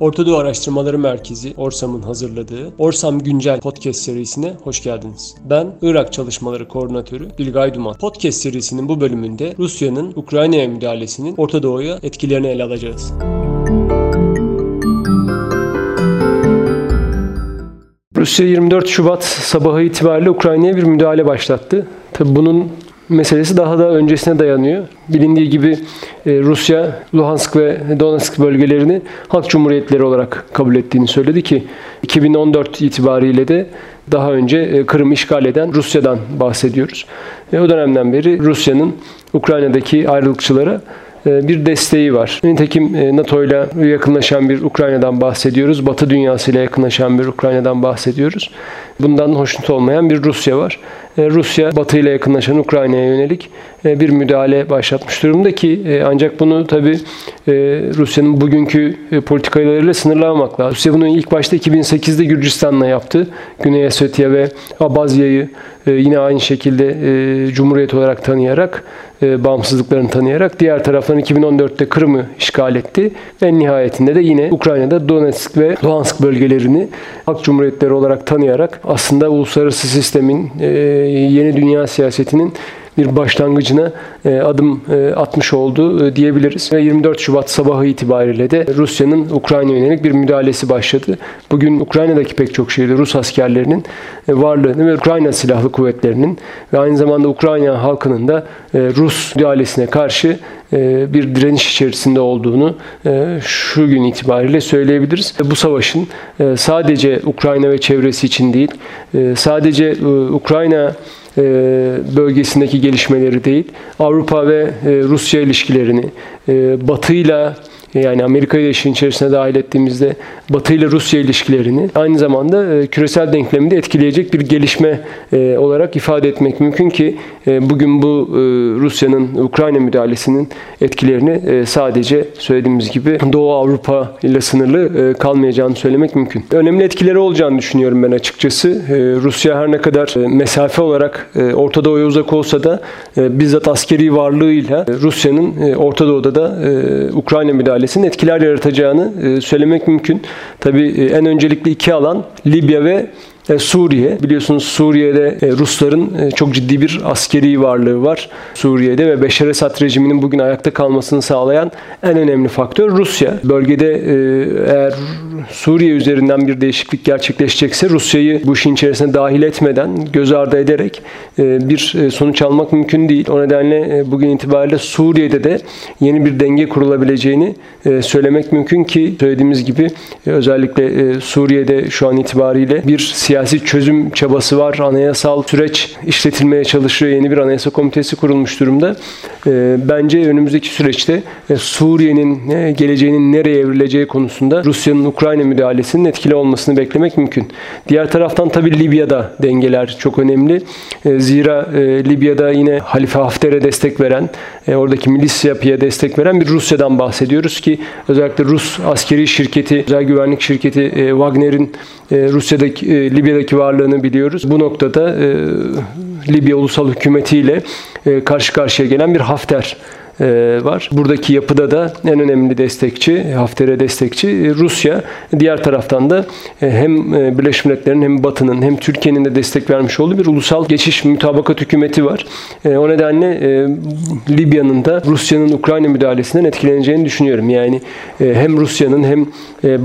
Orta Doğu Araştırmaları Merkezi Orsam'ın hazırladığı Orsam Güncel Podcast serisine hoş geldiniz. Ben Irak Çalışmaları Koordinatörü Bilgay Duman. Podcast serisinin bu bölümünde Rusya'nın Ukrayna'ya müdahalesinin Orta Doğu'ya etkilerini ele alacağız. Rusya 24 Şubat sabahı itibariyle Ukrayna'ya bir müdahale başlattı. Tabi bunun meselesi daha da öncesine dayanıyor. Bilindiği gibi e, Rusya Luhansk ve Donetsk bölgelerini halk cumhuriyetleri olarak kabul ettiğini söyledi ki 2014 itibariyle de daha önce e, Kırım'ı işgal eden Rusya'dan bahsediyoruz. Ve o dönemden beri Rusya'nın Ukrayna'daki ayrılıkçılara e, bir desteği var. Nitekim NATO ile yakınlaşan bir Ukrayna'dan bahsediyoruz. Batı dünyası ile yakınlaşan bir Ukrayna'dan bahsediyoruz. Bundan hoşnut olmayan bir Rusya var. E, Rusya Batı ile yakınlaşan Ukrayna'ya yönelik e, bir müdahale başlatmış durumda ki e, ancak bunu tabi Rusya'nın bugünkü politikalarıyla sınırlamamak lazım. Rusya bunu ilk başta 2008'de Gürcistan'la yaptı. Güney Ossetya ve Abazya'yı yine aynı şekilde cumhuriyet olarak tanıyarak, bağımsızlıklarını tanıyarak diğer taraftan 2014'te Kırım'ı işgal etti. Ve nihayetinde de yine Ukrayna'da Donetsk ve Luhansk bölgelerini halk cumhuriyetleri olarak tanıyarak aslında uluslararası sistemin yeni dünya siyasetinin bir başlangıcına e, adım e, atmış oldu e, diyebiliriz. Ve 24 Şubat sabahı itibariyle de Rusya'nın Ukrayna yönelik bir müdahalesi başladı. Bugün Ukrayna'daki pek çok şehirde Rus askerlerinin varlığını ve Ukrayna Silahlı Kuvvetleri'nin ve aynı zamanda Ukrayna halkının da Rus müdahalesine karşı bir direniş içerisinde olduğunu şu gün itibariyle söyleyebiliriz. Bu savaşın sadece Ukrayna ve çevresi için değil, sadece Ukrayna e, bölgesindeki gelişmeleri değil, Avrupa ve e, Rusya ilişkilerini, e, Batı ile yani Amerika'yı işin içerisine dahil ettiğimizde Batı ile Rusya ilişkilerini aynı zamanda e, küresel denklemde etkileyecek bir gelişme e, olarak ifade etmek mümkün ki e, bugün bu Rusya'nın Ukrayna müdahalesinin etkilerini sadece söylediğimiz gibi Doğu Avrupa ile sınırlı kalmayacağını söylemek mümkün. Önemli etkileri olacağını düşünüyorum ben açıkçası. Rusya her ne kadar mesafe olarak Orta Doğu'ya uzak olsa da bizzat askeri varlığıyla Rusya'nın Orta Doğu'da da Ukrayna müdahalesi müdahalesinin etkiler yaratacağını e, söylemek mümkün. Tabii e, en öncelikli iki alan Libya ve Suriye. Biliyorsunuz Suriye'de e, Rusların e, çok ciddi bir askeri varlığı var. Suriye'de ve Beşar Esad rejiminin bugün ayakta kalmasını sağlayan en önemli faktör Rusya. Bölgede eğer Suriye üzerinden bir değişiklik gerçekleşecekse Rusya'yı bu işin içerisine dahil etmeden, göz ardı ederek bir sonuç almak mümkün değil. O nedenle bugün itibariyle Suriye'de de yeni bir denge kurulabileceğini söylemek mümkün ki söylediğimiz gibi özellikle Suriye'de şu an itibariyle bir siyasi siyasi çözüm çabası var. Anayasal süreç işletilmeye çalışıyor. Yeni bir anayasa komitesi kurulmuş durumda. Ee, bence önümüzdeki süreçte e, Suriye'nin e, geleceğinin nereye evrileceği konusunda Rusya'nın Ukrayna müdahalesinin etkili olmasını beklemek mümkün. Diğer taraftan tabii Libya'da dengeler çok önemli. E, zira Libya'da yine Halife Hafter'e destek veren, oradaki milis yapıya destek veren bir Rusya'dan bahsediyoruz ki özellikle Rus askeri şirketi, özel güvenlik şirketi Wagner'in Rusya'daki Libya Libya'daki varlığını biliyoruz. Bu noktada e, Libya Ulusal Hükümeti ile e, karşı karşıya gelen bir Hafter e, var. Buradaki yapıda da en önemli destekçi, Hafter'e destekçi e, Rusya. Diğer taraftan da e, hem Birleşmiş Milletler'in hem Batı'nın hem Türkiye'nin de destek vermiş olduğu bir ulusal geçiş mütabakat hükümeti var. O nedenle Libya'nın da Rusya'nın Ukrayna müdahalesinden etkileneceğini düşünüyorum. Yani hem Rusya'nın hem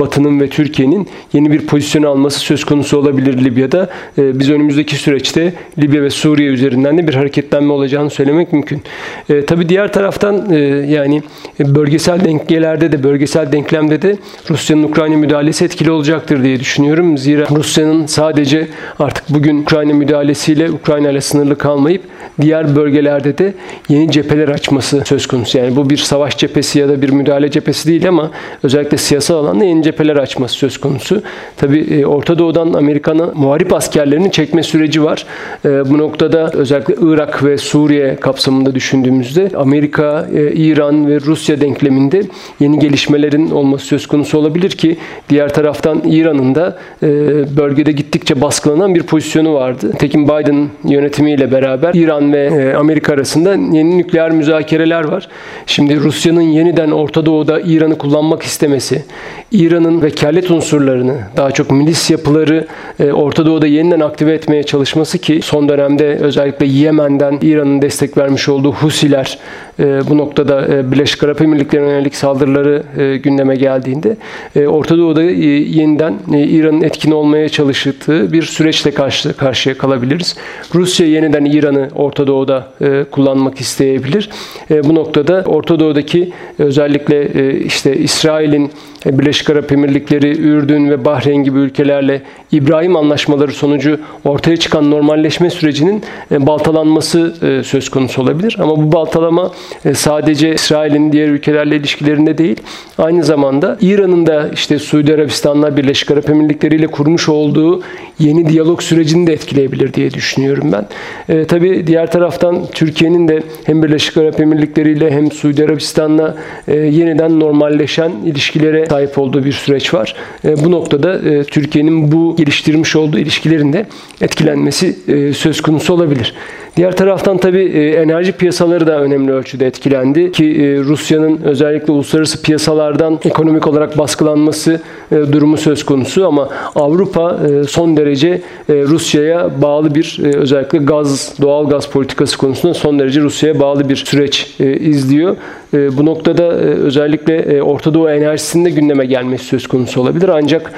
Batı'nın ve Türkiye'nin yeni bir pozisyon alması söz konusu olabilir Libya'da. Biz önümüzdeki süreçte Libya ve Suriye üzerinden de bir hareketlenme olacağını söylemek mümkün. Tabii diğer taraf taraftan e, yani bölgesel dengelerde de bölgesel denklemde de Rusya'nın Ukrayna müdahalesi etkili olacaktır diye düşünüyorum. Zira Rusya'nın sadece artık bugün Ukrayna müdahalesiyle Ukrayna ile sınırlı kalmayıp diğer bölgelerde de yeni cepheler açması söz konusu. Yani bu bir savaş cephesi ya da bir müdahale cephesi değil ama özellikle siyasal alanda yeni cepheler açması söz konusu. Tabi e, Orta Doğu'dan Amerikan'a muharip askerlerini çekme süreci var. E, bu noktada özellikle Irak ve Suriye kapsamında düşündüğümüzde Amerika e, İran ve Rusya denkleminde yeni gelişmelerin olması söz konusu olabilir ki diğer taraftan İran'ın da e, bölgedeki gittikçe baskılanan bir pozisyonu vardı. Tekin Biden yönetimiyle beraber İran ve e, Amerika arasında yeni nükleer müzakereler var. Şimdi Rusya'nın yeniden Orta Doğu'da İran'ı kullanmak istemesi, İran'ın vekalet unsurlarını, daha çok milis yapıları e, Orta Doğu'da yeniden aktive etmeye çalışması ki son dönemde özellikle Yemen'den İran'ın destek vermiş olduğu Husiler e, bu noktada Birleşik Arap Emirlikleri'ne yönelik saldırıları gündeme geldiğinde Orta Doğu'da yeniden İran'ın etkin olmaya çalıştığı bir süreçle karşı karşıya kalabiliriz. Rusya yeniden İran'ı Orta Doğu'da kullanmak isteyebilir. Bu noktada Orta Doğu'daki özellikle işte İsrail'in Birleşik Arap Emirlikleri, Ürdün ve Bahreyn gibi ülkelerle İbrahim anlaşmaları sonucu ortaya çıkan normalleşme sürecinin e, baltalanması e, söz konusu olabilir. Ama bu baltalama e, sadece İsrail'in diğer ülkelerle ilişkilerinde değil, aynı zamanda İran'ın da işte Suudi Arabistan'la Birleşik Arap Emirlikleri ile kurmuş olduğu yeni diyalog sürecini de etkileyebilir diye düşünüyorum ben. E, tabii diğer taraftan Türkiye'nin de hem Birleşik Arap Emirlikleri ile hem Suudi Arabistan'la e, yeniden normalleşen ilişkilere sahip olduğu bir süreç var. E, bu noktada e, Türkiye'nin bu geliştirmiş olduğu ilişkilerinde etkilenmesi e, söz konusu olabilir. Diğer taraftan tabii enerji piyasaları da önemli ölçüde etkilendi ki Rusya'nın özellikle uluslararası piyasalardan ekonomik olarak baskılanması durumu söz konusu ama Avrupa son derece Rusya'ya bağlı bir özellikle gaz, doğal gaz politikası konusunda son derece Rusya'ya bağlı bir süreç izliyor. Bu noktada özellikle Orta Doğu enerjisinde gündeme gelmesi söz konusu olabilir. Ancak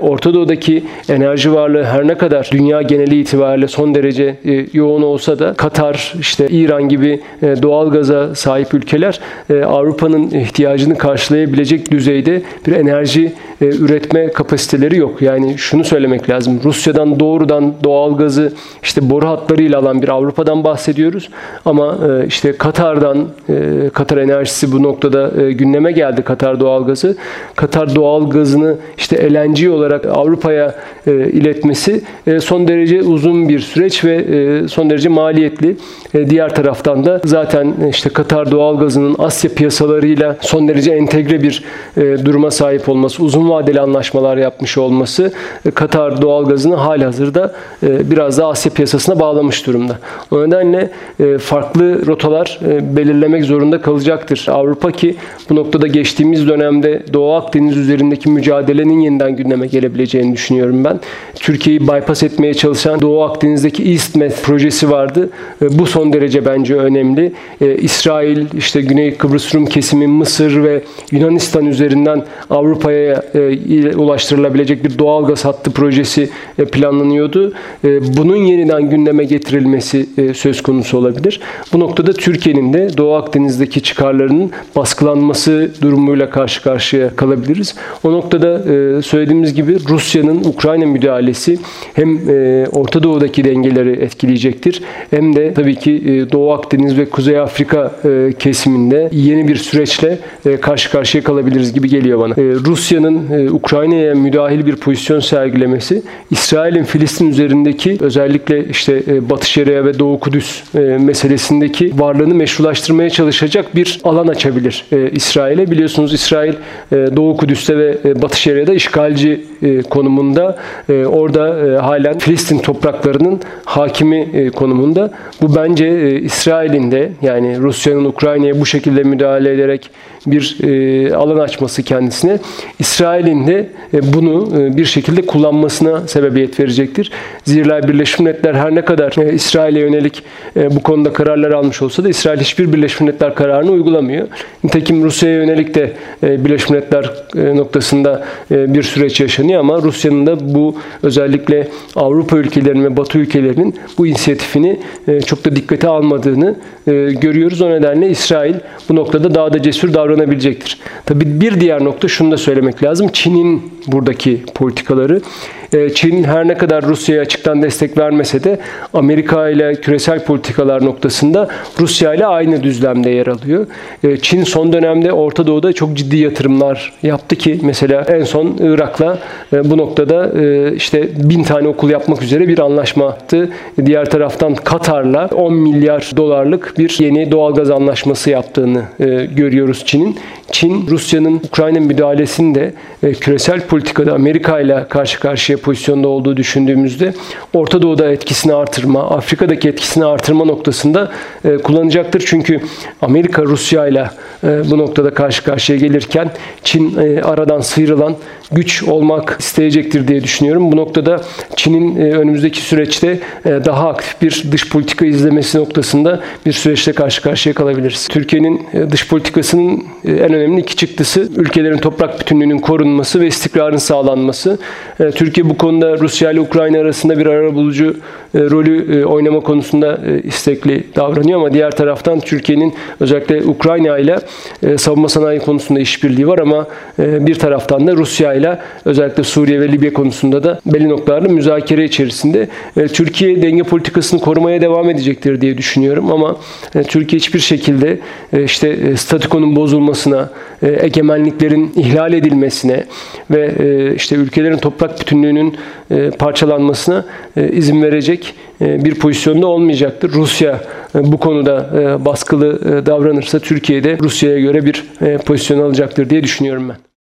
Orta Doğu'daki enerji varlığı her ne kadar dünya geneli itibariyle son derece yoğun olsa da Katar, işte İran gibi e, doğal gaza sahip ülkeler e, Avrupa'nın ihtiyacını karşılayabilecek düzeyde bir enerji e, üretme kapasiteleri yok. Yani şunu söylemek lazım. Rusya'dan doğrudan doğal gazı işte boru hatlarıyla alan bir Avrupa'dan bahsediyoruz. Ama işte Katar'dan Katar enerjisi bu noktada gündeme geldi Katar doğal gazı. Katar doğal gazını işte LNG olarak Avrupa'ya iletmesi son derece uzun bir süreç ve son derece maliyetli. E, diğer taraftan da zaten işte Katar doğalgazının Asya piyasalarıyla son derece entegre bir e, duruma sahip olması, uzun vadeli anlaşmalar yapmış olması e, Katar doğalgazını halihazırda biraz daha Asya piyasasına bağlamış durumda. O nedenle farklı rotalar belirlemek zorunda kalacaktır. Avrupa ki bu noktada geçtiğimiz dönemde Doğu Akdeniz üzerindeki mücadelenin yeniden gündeme gelebileceğini düşünüyorum ben. Türkiye'yi bypass etmeye çalışan Doğu Akdeniz'deki EastMed projesi vardı. E, bu son derece bence önemli. E, İsrail, işte Güney Kıbrıs Rum kesimi, Mısır ve Yunanistan üzerinden Avrupa'ya e, ulaştırılabilecek bir doğal gaz hattı projesi planlanıyordu. Bunun yeniden gündeme getirilmesi söz konusu olabilir. Bu noktada Türkiye'nin de Doğu Akdeniz'deki çıkarlarının baskılanması durumuyla karşı karşıya kalabiliriz. O noktada söylediğimiz gibi Rusya'nın Ukrayna müdahalesi hem Orta Doğu'daki dengeleri etkileyecektir hem de tabii ki e, Doğu Akdeniz ve Kuzey Afrika e, kesiminde yeni bir süreçle e, karşı karşıya kalabiliriz gibi geliyor bana. Rusya'nın Ukrayna'ya müdahil bir pozisyon sergilemesi, İsrail'in Filistin üzerindeki özellikle işte Batı Şeria ve Doğu Kudüs meselesindeki varlığını meşrulaştırmaya çalışacak bir alan açabilir İsrail'e. Biliyorsunuz İsrail Doğu Kudüs'te ve Batı Şeria'da işgalci konumunda. Orada halen Filistin topraklarının hakimi konumunda durumda. Bu bence e, İsrail'in de yani Rusya'nın Ukrayna'ya bu şekilde müdahale ederek bir e, alan açması kendisine İsrail'in de e, bunu e, bir şekilde kullanmasına sebebiyet verecektir. Zira Birleşmiş Milletler her ne kadar e, İsrail'e yönelik e, bu konuda kararlar almış olsa da İsrail hiçbir Birleşmiş Milletler kararını uygulamıyor. Nitekim Rusya'ya yönelik de e, Birleşmiş Milletler e, noktasında e, bir süreç yaşanıyor ama Rusya'nın da bu özellikle Avrupa ülkelerinin ve Batı ülkelerinin bu inisiyatifini çok da dikkate almadığını görüyoruz. O nedenle İsrail bu noktada daha da cesur davranabilecektir. Tabii bir diğer nokta şunu da söylemek lazım. Çin'in buradaki politikaları. E, Çin her ne kadar Rusya'ya açıktan destek vermese de Amerika ile küresel politikalar noktasında Rusya ile aynı düzlemde yer alıyor. Çin son dönemde Orta Doğu'da çok ciddi yatırımlar yaptı ki mesela en son Irak'la bu noktada işte bin tane okul yapmak üzere bir anlaşma yaptı. Diğer taraftan Katar'la 10 milyar dolarlık bir yeni doğalgaz anlaşması yaptığını e, görüyoruz Çin'in. Çin, Rusya'nın Ukrayna müdahalesini de e, küresel politikada Amerika ile karşı karşıya pozisyonda olduğu düşündüğümüzde Orta Doğu'da etkisini artırma, Afrika'daki etkisini artırma noktasında e, kullanacaktır. Çünkü Amerika Rusya ile e, bu noktada karşı karşıya gelirken Çin e, aradan sıyrılan güç olmak isteyecektir diye düşünüyorum. Bu noktada Çin'in e, önümüzdeki süreçte e, daha aktif bir dış politika izlemesi noktasında bir süreçte karşı karşıya kalabiliriz. Türkiye'nin e, dış politikasının en önemli iki çıktısı ülkelerin toprak bütünlüğünün korunması ve istikrarın sağlanması. Türkiye bu konuda Rusya ile Ukrayna arasında bir arabulucu rolü e, oynama konusunda e, istekli davranıyor ama diğer taraftan Türkiye'nin özellikle Ukrayna ile e, savunma sanayi konusunda işbirliği var ama e, bir taraftan da Rusya ile özellikle Suriye ve Libya konusunda da belli noktalarda müzakere içerisinde. E, Türkiye denge politikasını korumaya devam edecektir diye düşünüyorum ama e, Türkiye hiçbir şekilde e, işte e, statükonun bozulmasına, e, egemenliklerin ihlal edilmesine ve e, işte ülkelerin toprak bütünlüğünün e, parçalanmasına e, izin verecek e, bir pozisyonda olmayacaktır. Rusya e, bu konuda e, baskılı e, davranırsa Türkiye'de Rusya'ya göre bir e, pozisyon alacaktır diye düşünüyorum ben.